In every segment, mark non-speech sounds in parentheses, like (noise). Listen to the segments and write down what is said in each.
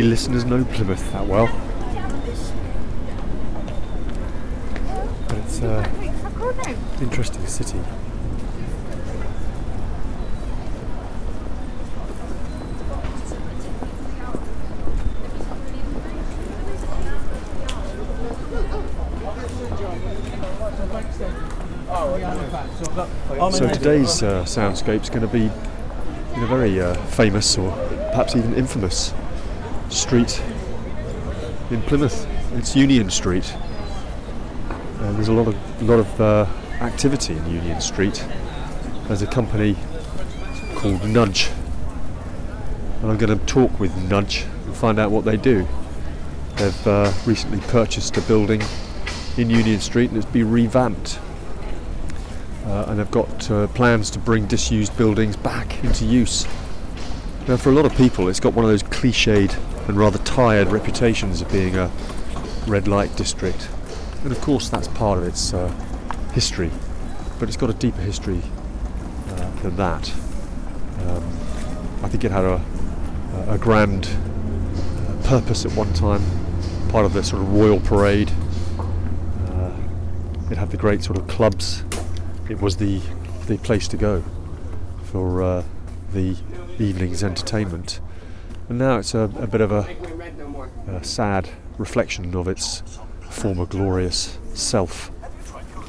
many listeners know Plymouth that well, but it's uh, an interesting city. So today's uh, soundscape is going to be in a very uh, famous or perhaps even infamous street in Plymouth. It's Union Street. And there's a lot of lot of uh, activity in Union Street. There's a company called Nudge, and I'm going to talk with Nudge and find out what they do. They've uh, recently purchased a building in Union Street and it's been revamped. Uh, and they've got uh, plans to bring disused buildings back into use. Now, for a lot of people, it's got one of those cliched and rather tired reputations of being a red light district. And of course, that's part of its uh, history, but it's got a deeper history uh, than that. Um, I think it had a, a grand uh, purpose at one time, part of the sort of royal parade. Uh, it had the great sort of clubs it was the the place to go for uh, the evening's entertainment. And now it's a, a bit of a, a, sad reflection of its former glorious self.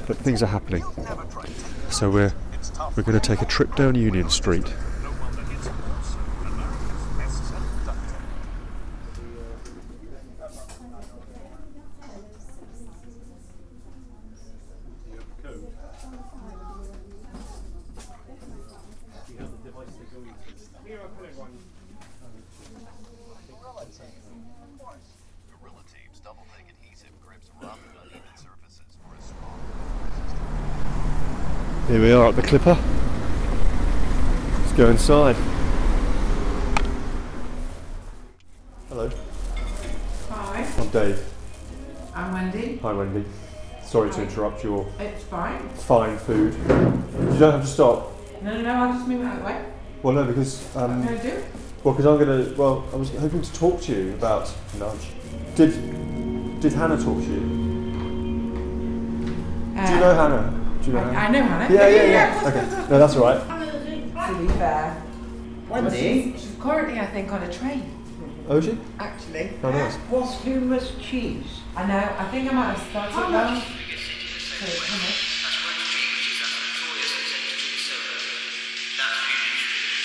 But things are happening. So we're we're going to take a trip down Union Street. Here we are at the Clipper. Let's go inside. Hello, Hi, I'm Dave. I'm Wendy. Hi Wendy. Sorry to interrupt your It's fine. fine food. You don't have to stop. No, no, no, I'll just move out of the way. Well, no, because um, What can I do? well, because I'm gonna. Well, I was hoping to talk to you about nudge. Did did Hannah talk to you? Do you know Hannah? Do you know I, I know Hannah. Eh? Yeah, yeah, yeah. (laughs) Okay, no, that's all right. To be fair. Wendy, She's, she's currently, I think, on a train, Oh, is she? actually. Oh, nice. what's humus cheese? I know, I think I might have started it wrong. So it's coming. That's West Street, which is that notorious executive soda. That's Union Street.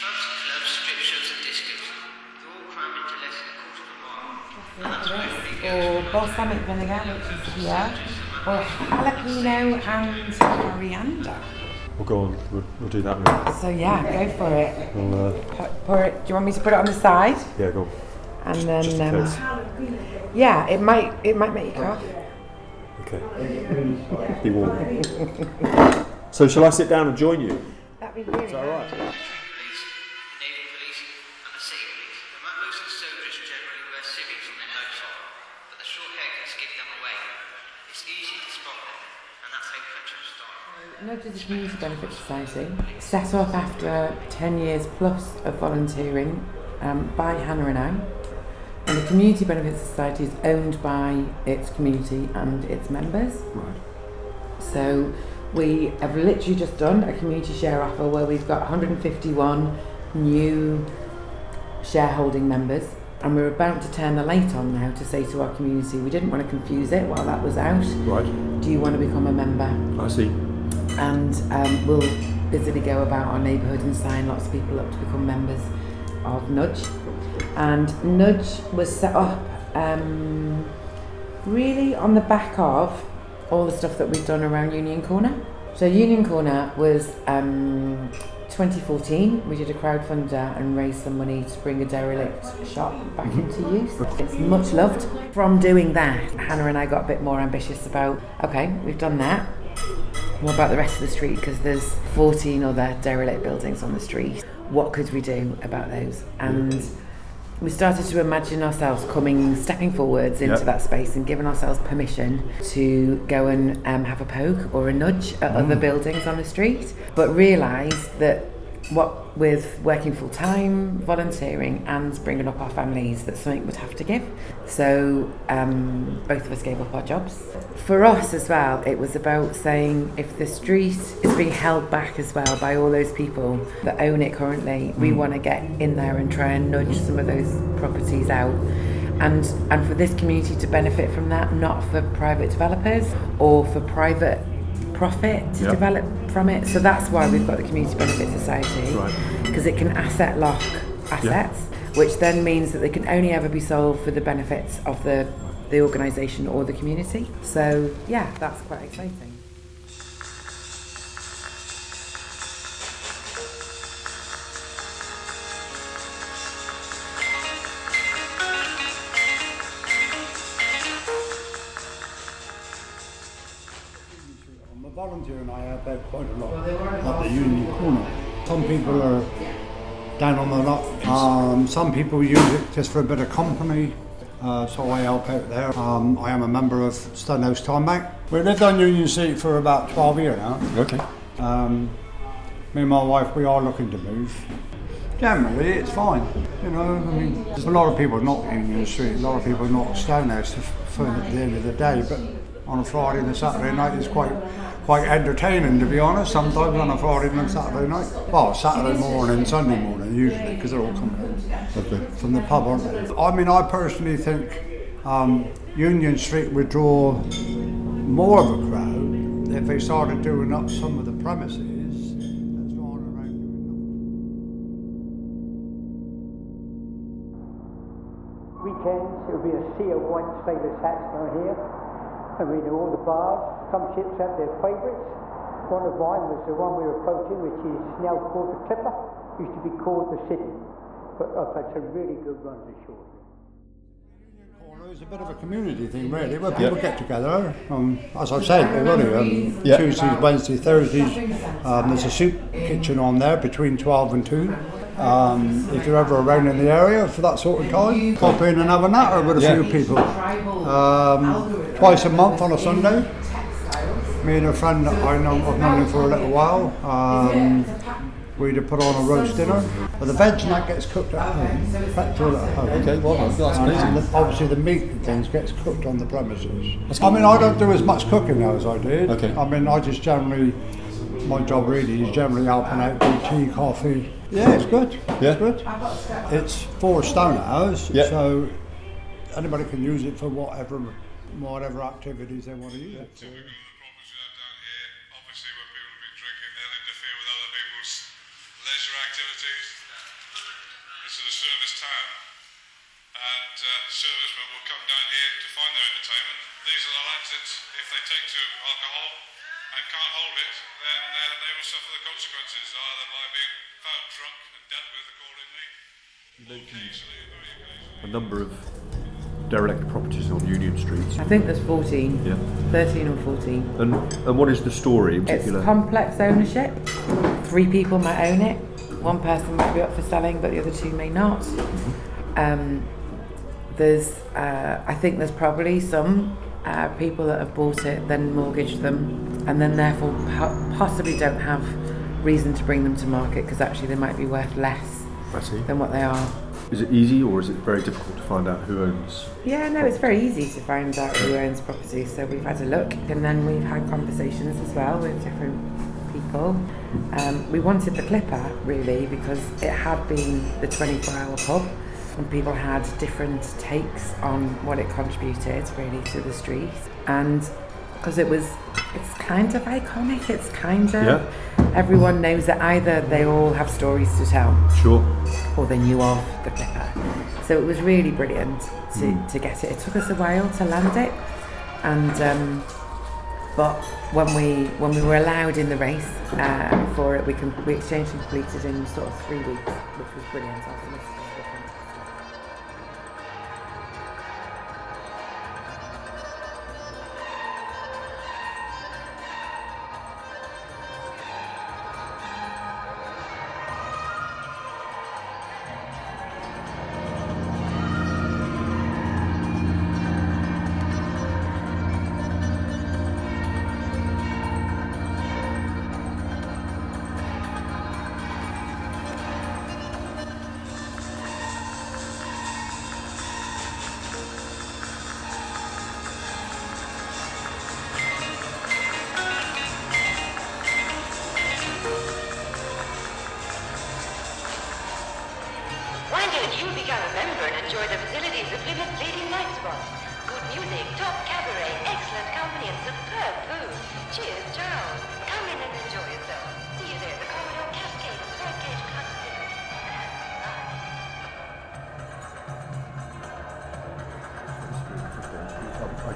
Pubs, clubs, strip shows and discos. They all cram into less than a quarter of a mile. And that's where everybody goes. Or balsamic vinegar, which is here. Or jalapeno and coriander. Well, go on. We'll, we'll do that. So yeah, go for it. We'll, uh, Put, pour it. Do you want me to put it on the side? yeah, go. And then, Just um, yeah, it might, it might make you cough. Okay. Be warm. so, shall I sit down and join you? That'd be really Is that all right? Police, the naval police, and the city police. The mo- most of the soldiers generally wear civics on their outside, but the short haircuts give them away. It's easy to spot them, and that's how punch-ups start. Nudge is a community benefit society set up after 10 years plus of volunteering um, by Hannah and I. And the Community Benefit Society is owned by its community and its members. Right. So we have literally just done a community share offer where we've got 151 new shareholding members. And we're about to turn the light on now to say to our community, we didn't want to confuse it while that was out. Right. Do you want to become a member? I see. And um, we'll busily go about our neighbourhood and sign lots of people up to become members of Nudge. And Nudge was set up um, really on the back of all the stuff that we've done around Union Corner. So Union Corner was um, 2014. We did a crowdfunder and raised some money to bring a derelict shop back into use. It's much loved. From doing that, Hannah and I got a bit more ambitious about. Okay, we've done that. What about the rest of the street? Because there's 14 other derelict buildings on the street. What could we do about those? And we started to imagine ourselves coming, stepping forwards into Yeah. that space and giving ourselves permission to go and um, have a poke or a nudge at other buildings on the street, but realised that what with working full time, volunteering, and bringing up our families, that something would have to give. So um, both of us gave up our jobs. For us as well, it was about saying if the street is being held back as well by all those people that own it currently, we want to get in there and try and nudge some of those properties out. And, and for this community to benefit from that, not for private developers or for private profit to Yeah. develop from it. So that's why we've got the Community Benefit Society Right. because it can asset lock assets, which then means that they can only ever be sold for the benefits of the the organisation or the community. So yeah, that's quite exciting. Down on the lot. Um, some people use it just for a bit of company. Uh, so I help out there. Um, I am a member of Stonehouse Time Bank. We lived on Union Street for about 12 years now. Okay. Um, me and my wife, we are looking to move. Generally, it's fine. You know, I mean, there's a lot of people not in Union Street, a lot of people not Stonehouse for at the end of the day, but on a Friday and a Saturday night it's quite quite entertaining to be honest. Sometimes on a Friday and Saturday night. Well, Saturday morning, Sunday morning usually, because they're all coming from the pub, aren't they? I mean, I personally think um, Union Street would draw more of a crowd if they started doing up some of the premises. that's lying around. Weekends, it'll be a sea of white sailor hats down here. And we know all the bars. Some ships have their favourites. One of mine was the one we were approaching, which is now called the Clipper. Used to be called the City. But I've had some really good runs ashore. Corner is a bit of a community thing, really, where people get together. Um, as I've said already, um, Tuesdays, Wednesdays, Thursdays, um, there's a soup kitchen on there between 12 and 2. Um, if you're ever around in the area for that sort of time, pop in and have a natter with a few people. Um, twice a month on a Sunday. Me and a friend that I know, I've known him for a little while. Um, we'd put on a roast dinner. But the veg and that gets cooked at home. Prepped all at home. Okay, well, that's And amazing. the- obviously, the meat and things gets cooked on the premises. I mean, I don't do as much cooking now as I did. Okay. I mean, I just generally, my job really is generally helping out, do tea, coffee. Yeah, it's good. Yeah. It's good. It's for Stonehouse, Yeah. so anybody can use it for whatever, whatever activities they want to use it for. Typical of the problems we have down here, obviously where people have been drinking, they'll interfere with other people's leisure activities. This is a service town, and uh, servicemen will come down here to find their entertainment. These are the lads that, if they take to alcohol and can't hold it, then uh, they will suffer the consequences, either by being found drunk and dealt with accordingly, or occasionally, very occasionally. A number of derelict properties on Union Street. I think there's 14, Yeah. 13 or 14. And and what is the story in particular? It's particular? complex ownership. Three people might own it. One person might be up for selling, but the other two may not. Um, there's, uh, I think there's probably some uh, people that have bought it, then mortgage them, and then therefore possibly don't have reason to bring them to market because actually they might be worth less than what they are. Is it easy or is it very difficult to find out who owns? Yeah, no, it's very easy to find out who owns property. So we've had a look, and then we've had conversations as well with different people. Um, we wanted the Clipper really because it had been the 24-hour pub, and people had different takes on what it contributed really to the street, and because it was, it's kind of iconic. It's kind of Yeah. everyone knows that either they all have stories to tell Sure. or they knew of the Clipper. So it was really brilliant to, to get it. It took us a while to land it, and um, but when we when we were allowed in the race uh, for it, we com- we exchanged and completed in sort of three weeks, which was brilliant.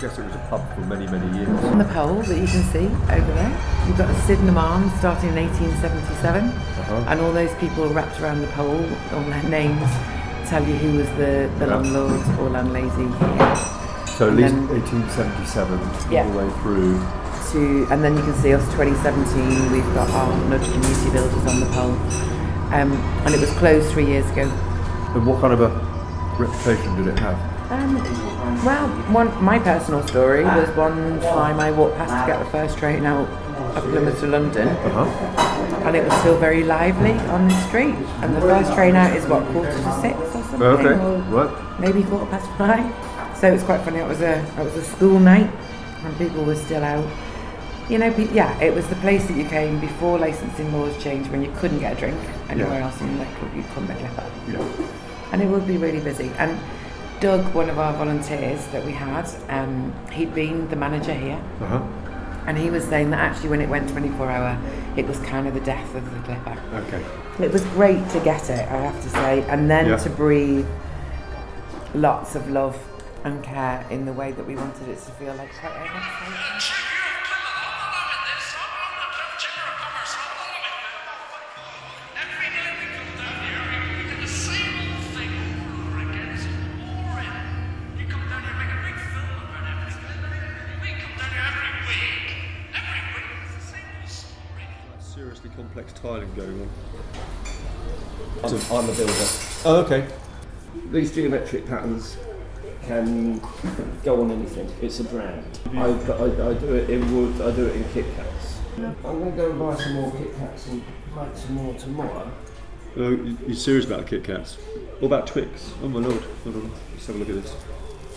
Guess it was a pub for many, many years. On the pole that you can see over there, you've got the Sydenham Arms starting in 1877, Uh-huh. and all those people wrapped around the pole, all their names tell you who was the, the Yeah. landlord or landlady here. So at least then- 1877 Yeah. all the way through. to, and then you can see us 2017. We've got our Nudge Community Builders on the pole, um, and it was closed three years ago. And what kind of a reputation did it have? Um, well, one my personal story was one time I walked past to get the first train out of Plymouth to London, Uh-huh. and it was still very lively on the street. And the first train out is what quarter to six or something, Okay, or right. maybe quarter past five. So it was quite funny. It was a it was a school night, and people were still out. You know, yeah, it was the place that you came before licensing laws changed when you couldn't get a drink anywhere Yeah. else in the nightclub. You couldn't get liquor Yeah. and it would be really busy. And Doug, one of our volunteers that we had, um, he'd been the manager here, Uh-huh. and he was saying that actually when it went 24 hour, it was kind of the death of the Clipper. Okay. It was great to get it, I have to say, and then Yeah. to breathe lots of love and care in the way that we wanted it to feel like complex tiling going on. I'm, I'm a builder. Oh, okay. These geometric patterns can (laughs) go on anything. It's a brand. I, I, I do it in wood. I do it in Kit Kats. I'm going to go and buy some more Kit Kats and make some more tomorrow. Oh, you- you're serious about Kit Kats? What about Twix? Oh my lord. Hold on. Let's have a look at this.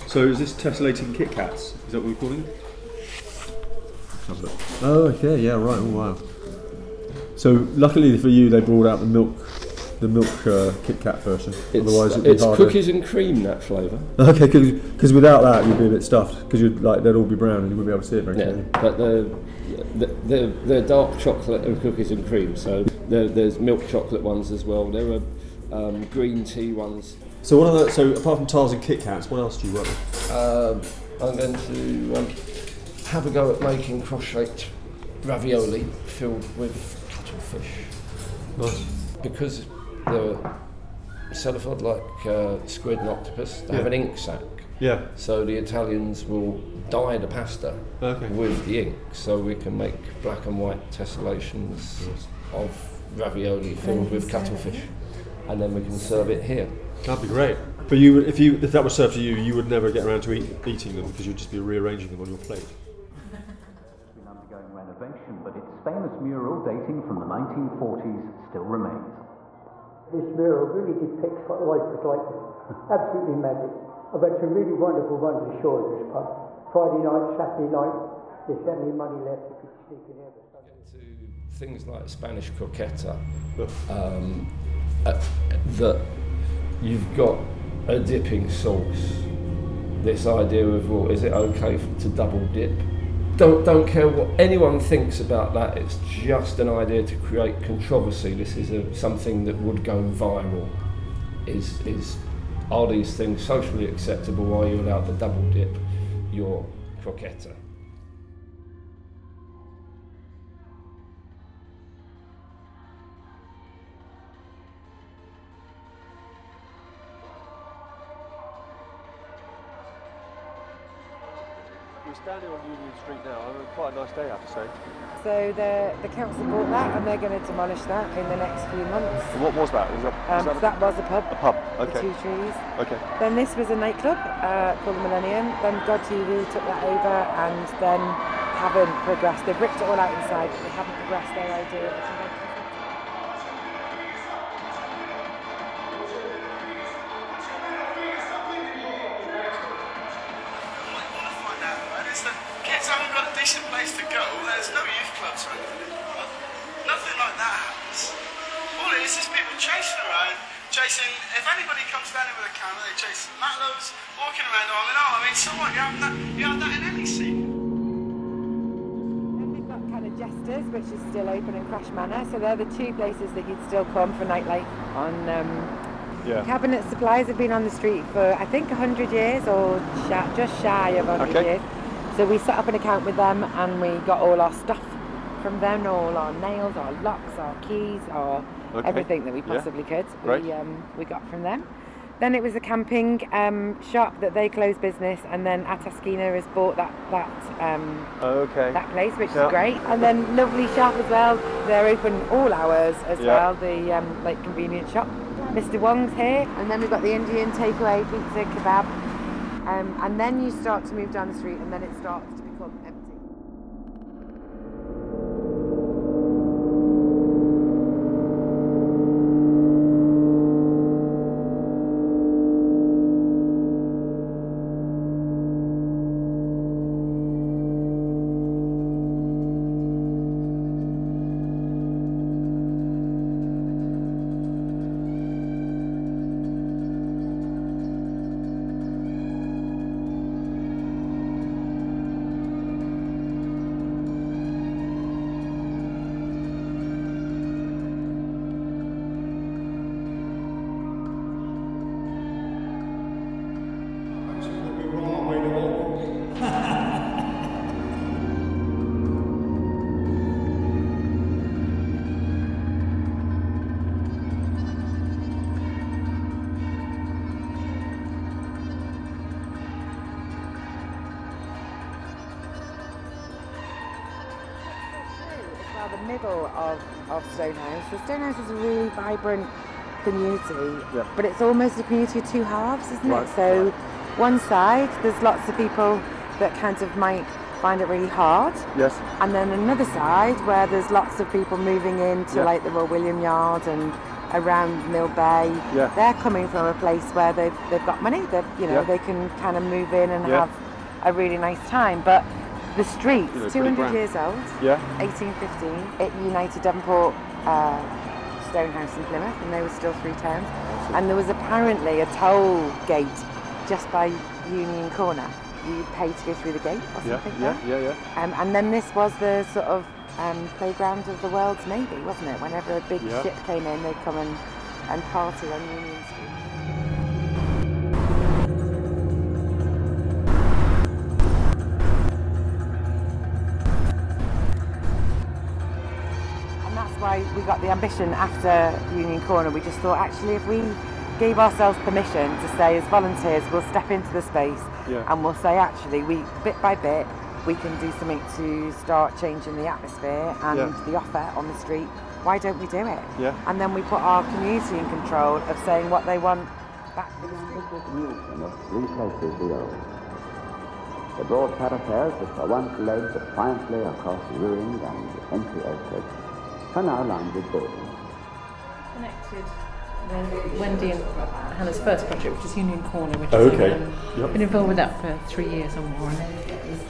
So is this tessellating Kit Kats? Is that what we're calling it? Let's have a look. Oh, okay. Yeah, right. Oh, wow. So luckily for you, they brought out the milk, the milk uh, Kit Kat version. It's, Otherwise, it'd be it's harder. cookies and cream that flavour. Okay, because without that, you'd be a bit stuffed. Because you'd like they'd all be brown and you wouldn't be able to see it very clearly. Yeah, but they're, they're, they're dark chocolate and cookies and cream. So there's milk chocolate ones as well. There are um, green tea ones. So what other? So apart from tiles and Kit Kats, what else do you work with? Um, I'm going to um, have a go at making cross-shaped ravioli filled with Nice. Because they're cephalopods like uh, squid and octopus, they have an ink sac. Yeah. So the Italians will dye the pasta Okay. with the ink, so we can make black and white tessellations of ravioli filled with cuttlefish, and then we can serve it here. That'd be great. But you, would- if you, if that was served to you, you would never get around to eat, eating them because you'd just be rearranging them on your plate. been undergoing renovation, but its famous mural dating from the 1940s still remains. This mural really depicts what life was like. Absolutely magic. I've had some really wonderful ones ashore at this pub. Friday night, Saturday night, there's any money left, you could sneak in here. to things like Spanish croqueta, um, uh, that you've got a dipping sauce. This idea of well, is it okay to double dip? Don't don't care what anyone thinks about that. It's just an idea to create controversy. This is a, something that would go viral. Is is are these things socially acceptable? Are you allowed to double dip your croqueta? Standing on Union Street now. I mean, quite a nice day, I have to say. So the the council bought that, and they're going to demolish that in the next few months. What was that? Was that, was Um, that that was a pub. a pub? okay. The two trees. Okay. Then this was a nightclub uh, called the Millennium. Then God TV took that over and then haven't progressed. They've ripped it all out inside, but they haven't progressed their idea they're the two places that you'd still come for nightlife. On um, Yeah. Cabinet Supplies have been on the street for I think 100 years or shy, just shy of 100 Okay. years. So we set up an account with them and we got all our stuff from them, all our nails, our locks, our keys, our Okay. everything that we Yeah. possibly could. Great. We um, we got from them. Then it was a camping um, shop that they closed business, and then Ataskina has bought that that um, Okay. that place, which Yeah. is great. And then lovely shop as well. They're open all hours as Yeah. well. The um, like convenience shop. Mr. Wong's here, and then we've got the Indian takeaway pizza kebab. Um, and then you start to move down the street, and then it starts So Stonehouse is a really vibrant community, Yeah. but it's almost a community of two halves, isn't Right, it? So one side, there's lots of people that kind of might find it really hard. Yes. And then another side where there's lots of people moving into Yeah. like the Royal William Yard and around Millbay. Yeah. They're coming from a place where they've they've got money. They've you know Yeah. they can kind of move in and Yeah. have a really nice time. But the streets, You know, 200 years old, Yeah. 1815. It united Devonport, uh, Stonehouse, and Plymouth, and they were still three towns. And there was apparently a toll gate just by Union Corner. You pay to go through the gate or something. Yeah. there. Yeah. Yeah. Um, and then this was the sort of um, playground of the world's navy, wasn't it? Whenever a big Yeah. ship came in, they'd come and, and party on Union Street. And why we got the ambition after Union Corner. We just thought, actually, if we gave ourselves permission to say, as volunteers, we'll step into the space Yeah. and we'll say, actually, we bit by bit, we can do something to start changing the atmosphere and Yeah. the offer on the street. Why don't we do it? Yeah. And then we put our community in control of saying what they want back for the street. museum of three places below. The broad thoroughfares that were once led defiantly across ruined and empty acres lined with buildings. connected with Wendy and Hannah's first project, which is Union Corner, which Oh, okay. um, Yep. been involved with that for three years or more.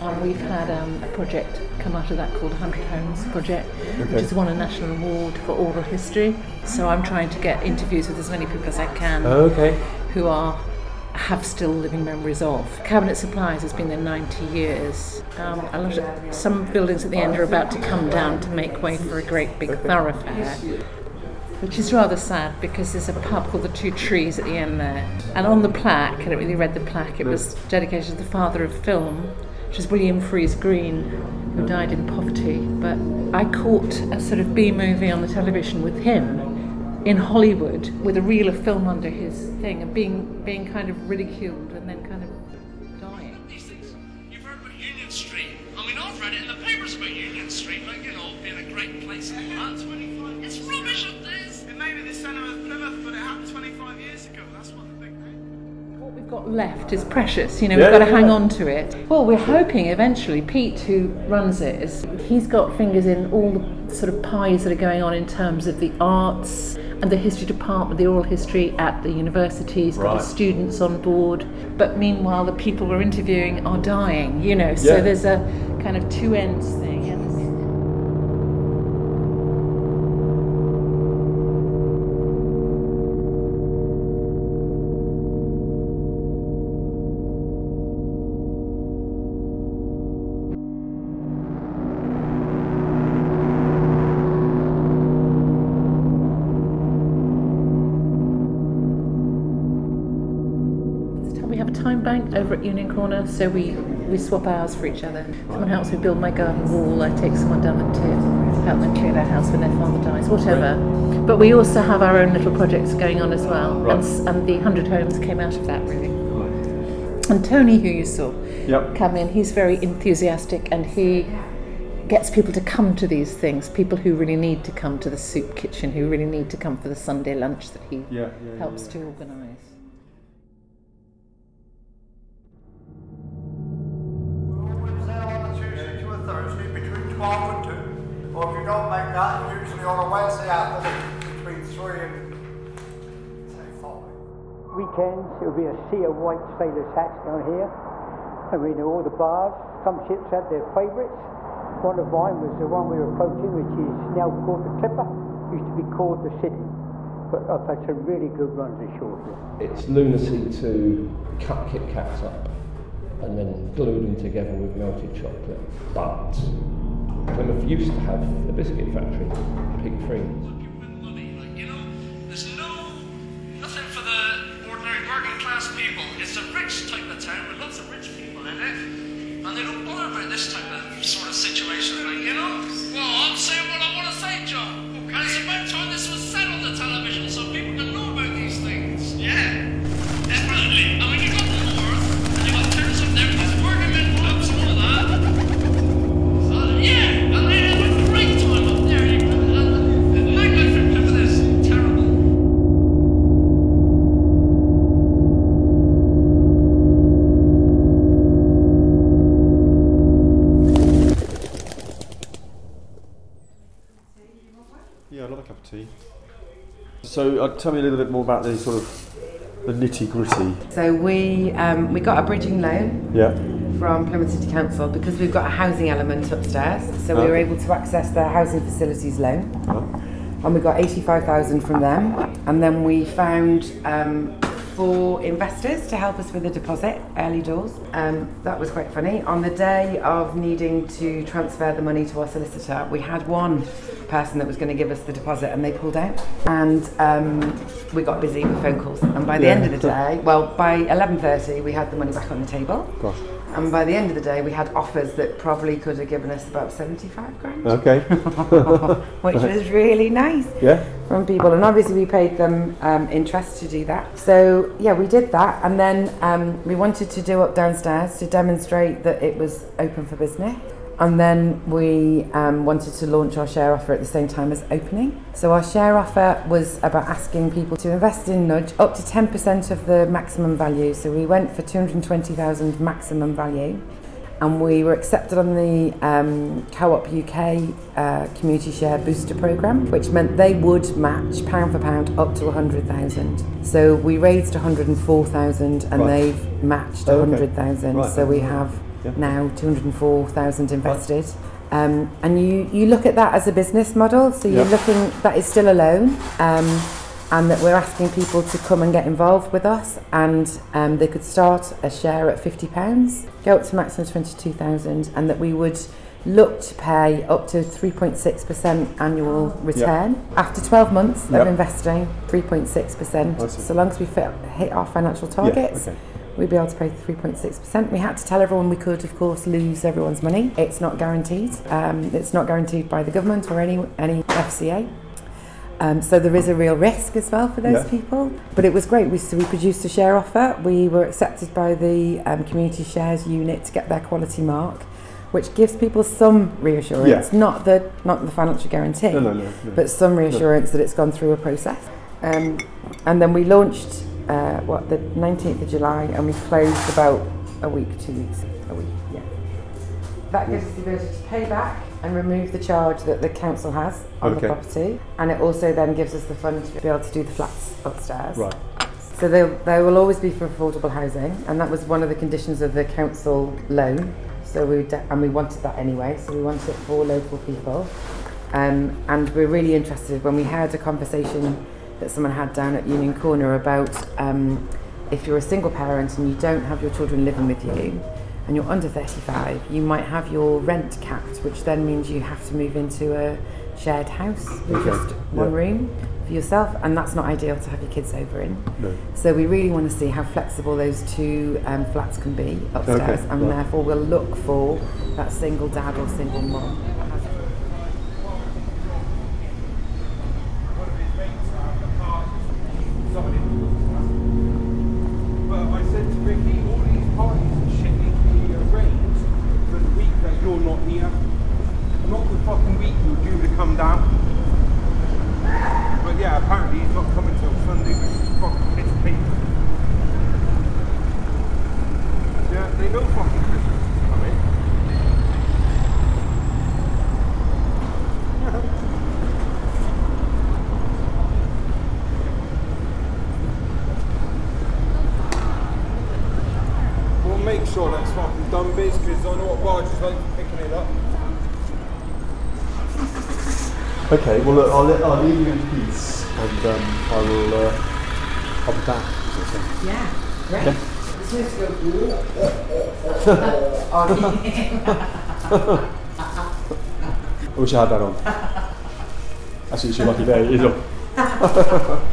And we've had um, a project come out of that called 100 Homes Project, Okay. which has won a national award for oral history. So I'm trying to get interviews with as many people as I can Oh, okay. who are have still living memories of. Cabinet Supplies has been there 90 years. Um, a lot of, some buildings at the end are about to come down to make way for a great big thoroughfare which is rather sad because there's a pub called the Two Trees at the end there. And on the plaque, I don't really read the plaque, it was dedicated to the father of film, which is William Friese-Greene, who died in poverty. But I caught a sort of B movie on the television with him in Hollywood with a reel of film under his thing and being, being kind of ridiculed and then kind of dying. These things. You've heard about Union Street. I mean, I've read it in the papers about Union Street, like, you know, being a great place and all that. Got left is precious. You know, Yeah, we've got to yeah, hang on to it. Well, we're hoping eventually Pete, who runs it, is he's got fingers in all the sort of pies that are going on in terms of the arts and the history department, the oral history at the universities, got Right. the students on board. But meanwhile, the people we're interviewing are dying. You know, so Yeah. there's a kind of two ends thing. And over at Union Corner, so we, we swap hours for each other. Someone helps me build my garden wall, I take someone down to help them clear their house when their father dies, whatever. But we also have our own little projects going on as well, Right. and, and the 100 homes came out of that really. And Tony, who you saw Yep. come in, he's very enthusiastic and he gets people to come to these things, people who really need to come to the soup kitchen, who really need to come for the Sunday lunch that he yeah, yeah, helps yeah. to organise. Wednesday on a Tuesday to a Thursday between 12 and 2. Or if you don't make that, usually on a Wednesday afternoon between 3 and say 5. Weekends, it'll be a sea of white sailors' hats down here. And we know all the bars. Some ships had their favourites. One of mine was the one we were approaching, which is now called the Clipper. Used to be called the City. But I've had some really good runs ashore here. It's lunacy to cut Kit Kats up and then glue them together with melted chocolate. But Plymouth used to have a biscuit factory, Pig know, there's no nothing for the ordinary working class people. It's a rich type of town with lots of rich people in it, and they don't bother about this type of sort of situation. Like you know, well, I'm saying what I want to say, John. Time this was said on the television so people can know about these things. Yeah, Tell me a little bit more about the sort of the nitty gritty. So we um, we got a bridging loan Yeah. from Plymouth City Council because we've got a housing element upstairs. So we were able to access the housing facilities loan, Oh. and we got eighty-five thousand from them. And then we found um, four investors to help us with the deposit early doors. Um, that was quite funny. On the day of needing to transfer the money to our solicitor, we had one person that was going to give us the deposit, and they pulled out. And um, we got busy with phone calls. And by the Yeah. end of the day, well, by eleven thirty, we had the money back on the table. Gosh. And by the end of the day, we had offers that probably could have given us about 75 grand. Okay. (laughs) (laughs) Which was really nice Yeah. from people. And obviously, we paid them um, interest to do that. So, yeah, we did that. And then um, we wanted to do up downstairs to demonstrate that it was open for business. And then we um, wanted to launch our share offer at the same time as opening. So, our share offer was about asking people to invest in Nudge up to 10% of the maximum value. So, we went for 220,000 maximum value and we were accepted on the um, Co-op UK uh, Community Share Booster Programme, which meant they would match pound for pound up to 100,000. So we raised 104,000 and Right. they've matched Oh, okay. 100,000. Right. So we have Yeah. now 204,000 invested. Um, and you, you look at that as a business model, so you're Yeah. looking, that is still a loan. Um, and that we're asking people to come and get involved with us and um, they could start a share at £50 go up to maximum 22000 and that we would look to pay up to 3.6% annual return after 12 months Yeah. of investing 3.6% so long as we fit, hit our financial targets okay. We'd be able to pay 3.6%. We had to tell everyone we could, of course, lose everyone's money. It's not guaranteed. Um, it's not guaranteed by the government or any any FCA. Um, so there is a real risk as well for those Yeah. people. But it was great. We, so we produced a share offer. We were accepted by the um, Community Shares Unit to get their quality mark, which gives people some reassurance. Yeah. Not the not the financial guarantee, No, no, no, but some reassurance that it's gone through a process. Um, and then we launched uh, what the 19th of July, and we closed about a week, two weeks, a week. Yeah. That gives us the ability to pay back and remove the charge that the council has on Okay. the property, and it also then gives us the funds to be able to do the flats upstairs. Right. So they they will always be for affordable housing, and that was one of the conditions of the council loan. So we de- and we wanted that anyway. So we wanted it for local people, um, and we're really interested when we had a conversation that someone had down at Union Corner about um, if you're a single parent and you don't have your children living with you, and you're under 35, you might have your rent capped, which then means you have to move into a shared house with just one yeah. room for yourself, and that's not ideal to have your kids over in. No. So we really want to see how flexible those two um, flats can be upstairs, Okay, and right. therefore we'll look for that single dad or single mum. But I said to Ricky, all these parties and shit need to be arranged for the week that you're not here. Not the fucking week you're due to come down. But yeah, apparently he's not coming till Sunday, which is fucking piss take. Yeah, they know fucking Christmas is coming. We'll make sure that's fucking done, biz, because I know what Barge is like for picking it up. Okay, well, look, I'll, let, I'll leave you in peace and um, I will. Uh, I'll be back. as I say. Yeah, great. Yeah. It's supposed to go. I wish I had that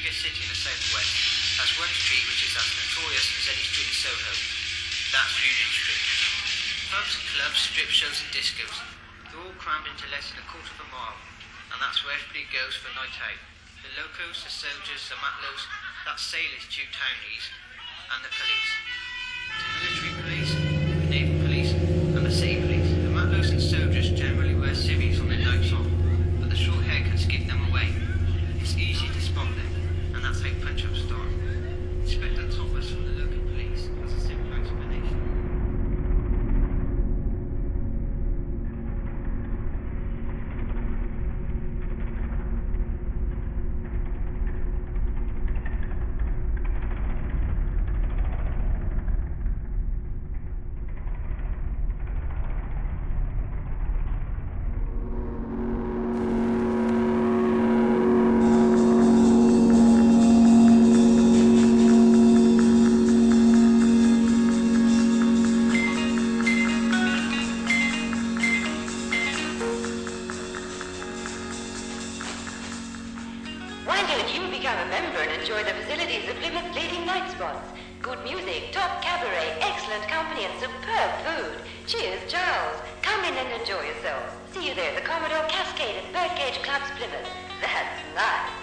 biggest city in the southwest, has one street which is as notorious as any street in Soho. That's Union Street. Pubs, clubs, strip shows and discos. They're all crammed into less than a quarter of a mile, and that's where everybody goes for a night out. The locos, the soldiers, the matelots, that's sailors, two townies, and the police. Become a member and enjoy the facilities of Plymouth leading night spots? Good music, top cabaret, excellent company, and superb food. Cheers, Charles. Come in and enjoy yourself. See you there at the Commodore Cascade and Birdcage Clubs, Plymouth. That's nice.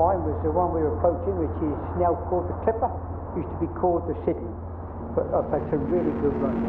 Mine was the one we were approaching, which is now called the Clipper. Used to be called the City. But I've had some really good runs.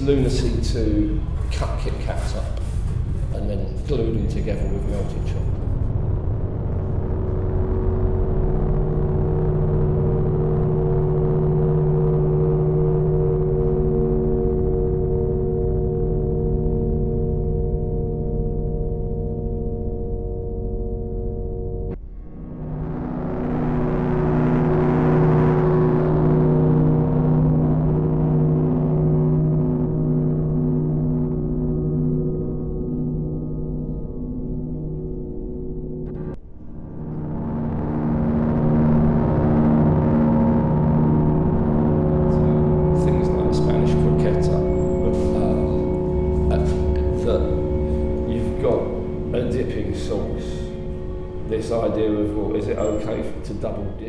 lunacy to cut Kit Kats up and then glue them together with melted chocolate.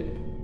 it.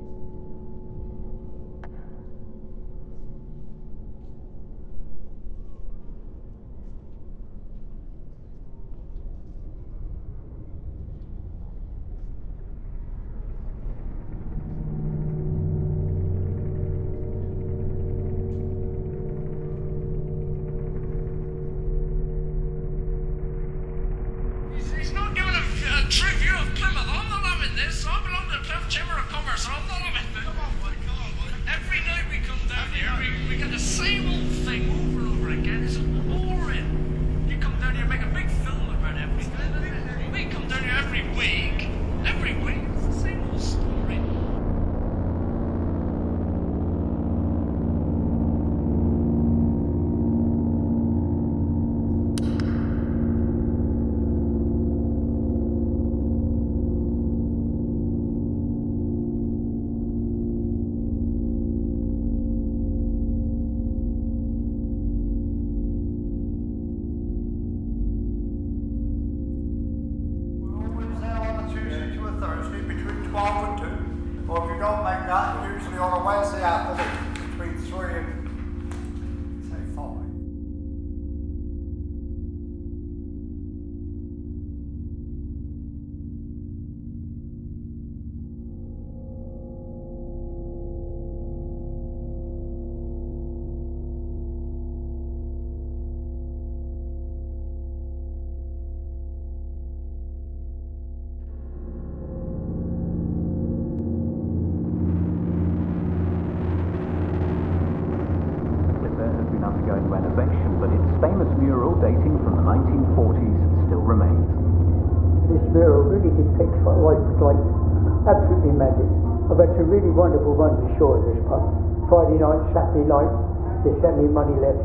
dating from the 1940s still remains. This mural really depicts what life was like. Absolutely magic. I've had some really wonderful ones ashore at this pub. Friday night, Saturday night, there's certainly money left,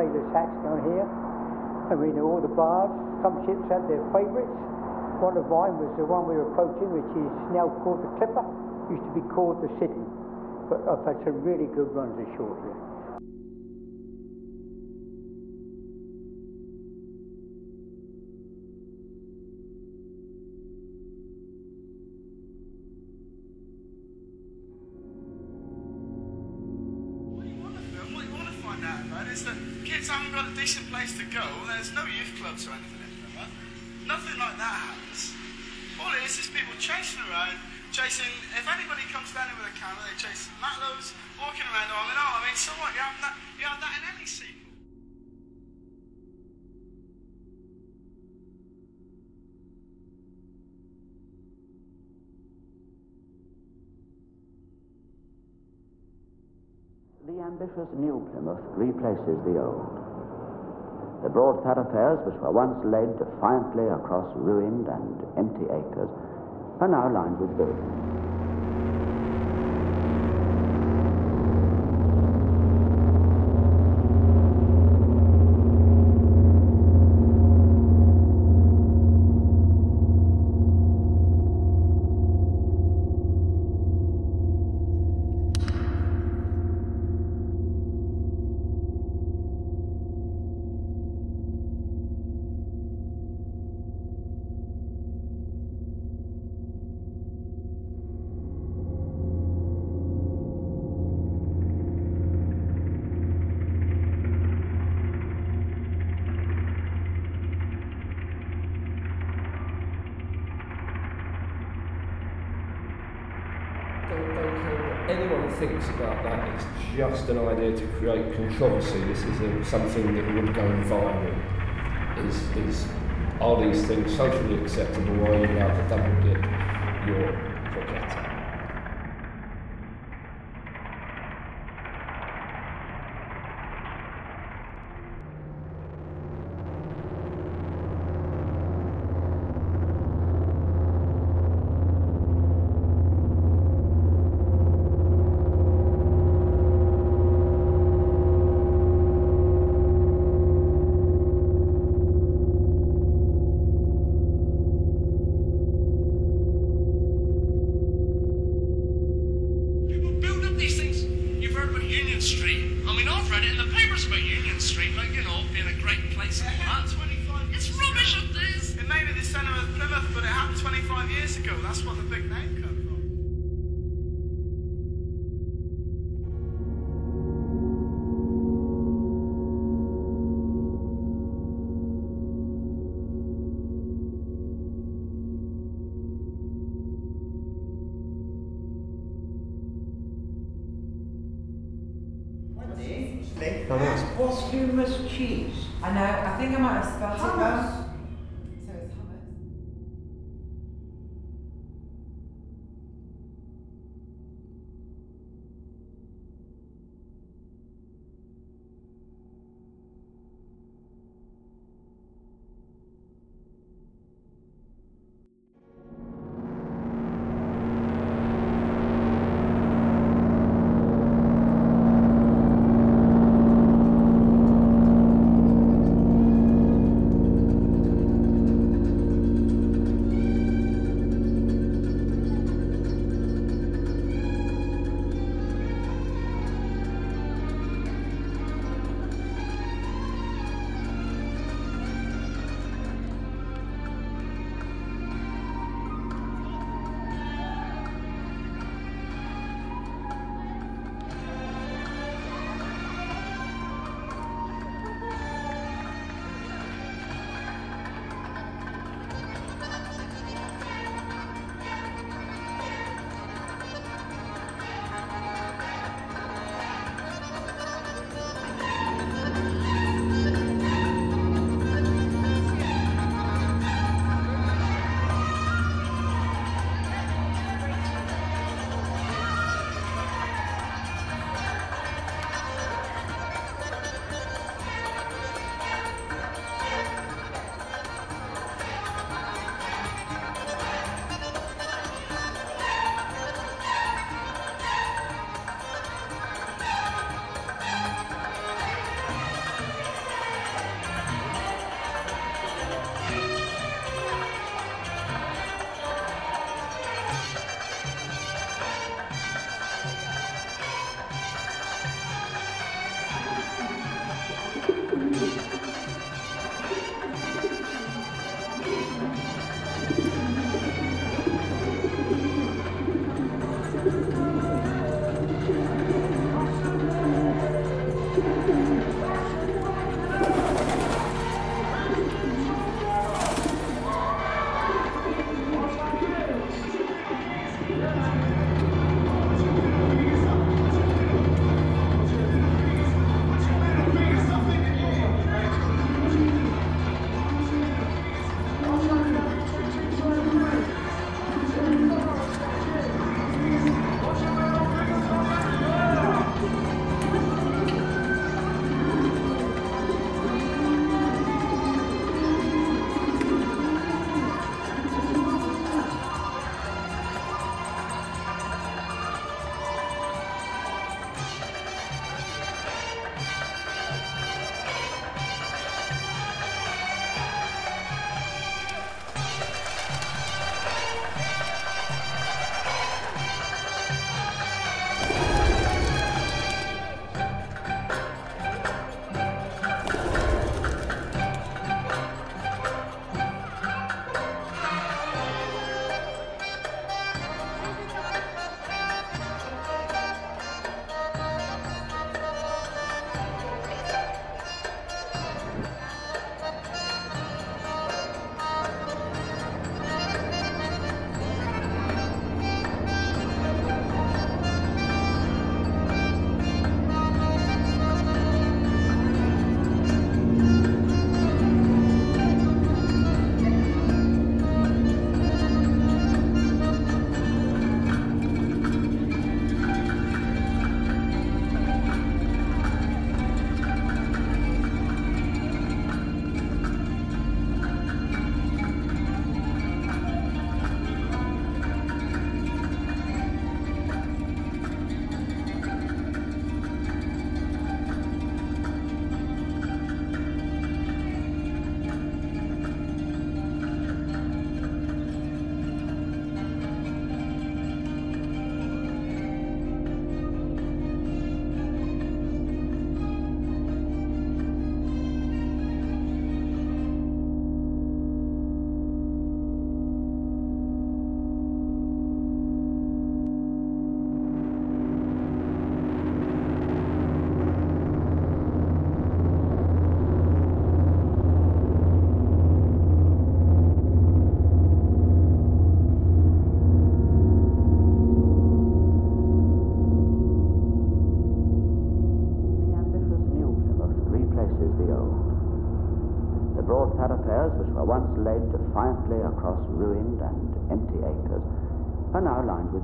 sailors' hats down here. And we know all the bars. Some ships had their favourites. One of mine was the one we were approaching, which is now called the Clipper. Used to be called the Sydney. But I've had some really good runs ashore here. Decent place to go. There's no youth clubs or anything in. Nothing like that happens. All it is is people chasing around, chasing. If anybody comes down here with a camera, they chase matelots, walking around arm in arm. I mean, so what? You have that. You have that in any sequel. The ambitious new Plymouth replaces the old. The broad thoroughfares which were once led defiantly across ruined and empty acres are now lined with buildings. Thinks about that. It's just an idea to create controversy. This is a, something that would go viral. Is, is are these things socially acceptable? Or are you allowed to double dip your croqueta? What's hummus cheese? I know, I think I might have spelled it wrong.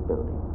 Now